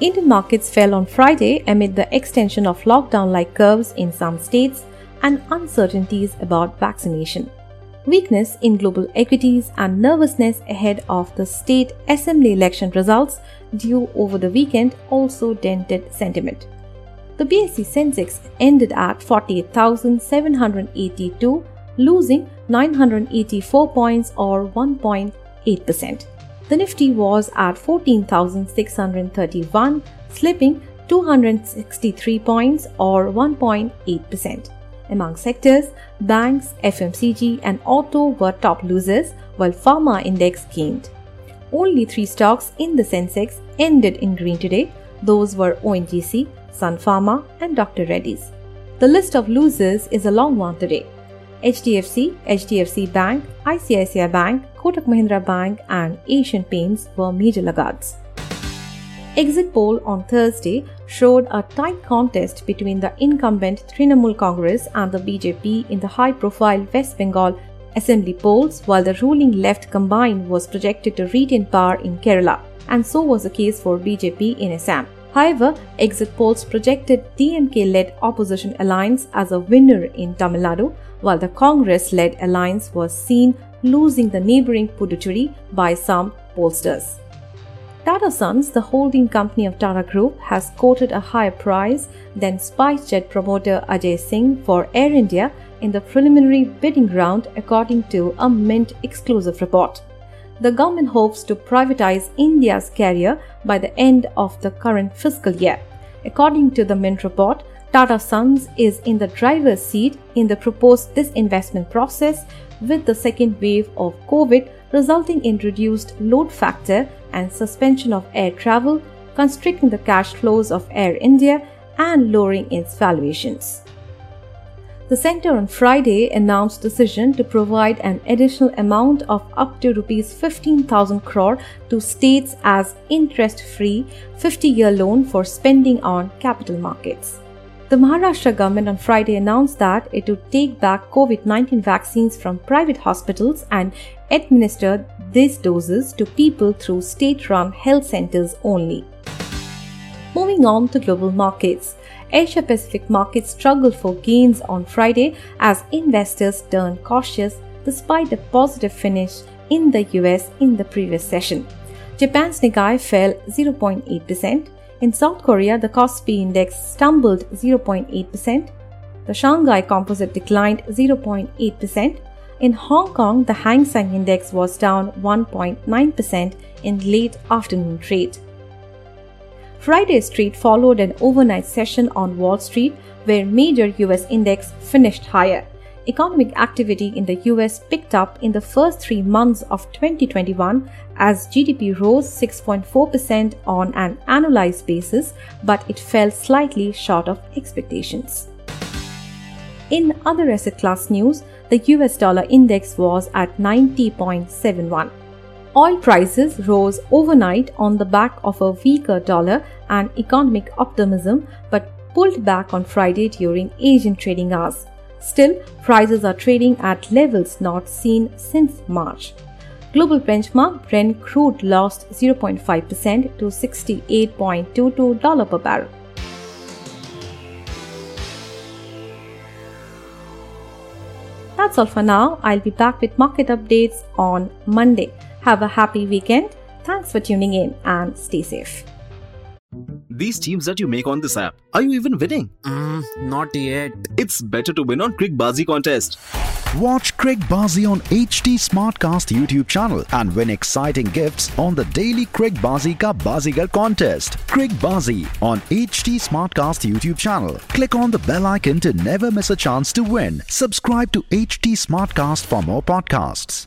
Indian markets fell on Friday amid the extension of lockdown like curves in some states and uncertainties about vaccination. Weakness in global equities and nervousness ahead of the state assembly election results due over the weekend also dented sentiment. The BSE Sensex ended at 48,782, losing 984 points or 1.8%. The Nifty was at 14,631, slipping 263 points or 1.8%. Among sectors, banks, FMCG, and auto were top losers, while pharma index gained. Only three stocks in the Sensex ended in green today. Those were ONGC, Sun Pharma, and Dr. Reddy's. The list of losers is a long one today. HDFC, HDFC Bank, ICICI Bank, Kotak Mahindra Bank, and Asian Paints were major laggards. Exit poll on Thursday showed a tight contest between the incumbent Trinamool Congress and the BJP in the high profile West Bengal assembly polls, while the ruling left combined was projected to retain power in Kerala, and so was the case for BJP in Assam. However, exit polls projected DMK led opposition alliance as a winner in Tamil Nadu, while the Congress led alliance was seen losing the neighboring Puducherry by some pollsters. Tata Sons, the holding company of Tata Group, has quoted a higher price than SpiceJet promoter Ajay Singh for Air India in the preliminary bidding round, according to a Mint exclusive report. The government hopes to privatize India's carrier by the end of the current fiscal year. According to the Mint report, Tata Sons is in the driver's seat in the proposed disinvestment process with the second wave of COVID resulting in reduced load factor and suspension of air travel, constricting the cash flows of Air India and lowering its valuations. The centre on Friday announced decision to provide an additional amount of up to rupees 15,000 crore to states as interest-free 50-year loan for spending on capital markets. The Maharashtra government on Friday announced that it would take back COVID 19 vaccines from private hospitals and administer these doses to people through state run health centers only. Moving on to global markets. Asia Pacific markets struggled for gains on Friday as investors turned cautious despite a positive finish in the US in the previous session. Japan's Nikkei fell 0.8%, in South Korea, the Kospi index stumbled 0.8%. The Shanghai Composite declined 0.8%. In Hong Kong, the Hang Seng index was down 1.9% in late afternoon trade. Friday's trade followed an overnight session on Wall Street where major US index finished higher economic activity in the US picked up in the first three months of 2021 as GDP rose 6.4% on an annualized basis, but it fell slightly short of expectations. In other asset class news, the US dollar index was at 90.71. Oil prices rose overnight on the back of a weaker dollar and economic optimism, but pulled back on Friday during Asian trading hours. Still, prices are trading at levels not seen since March. Global benchmark Brent crude lost 0.5% to $68.22 per barrel. That's all for now. I'll be back with market updates on Monday. Have a happy weekend. Thanks for tuning in and stay safe. These teams that you make on this app, are you even winning? Mm, not yet. It's better to win on Crickbazi contest. Watch Crickbazi on HT Smartcast YouTube channel and win exciting gifts on the daily Crickbazi Ka Bazigar contest. Crickbazi on HT Smartcast YouTube channel. Click on the bell icon to never miss a chance to win. Subscribe to HT Smartcast for more podcasts.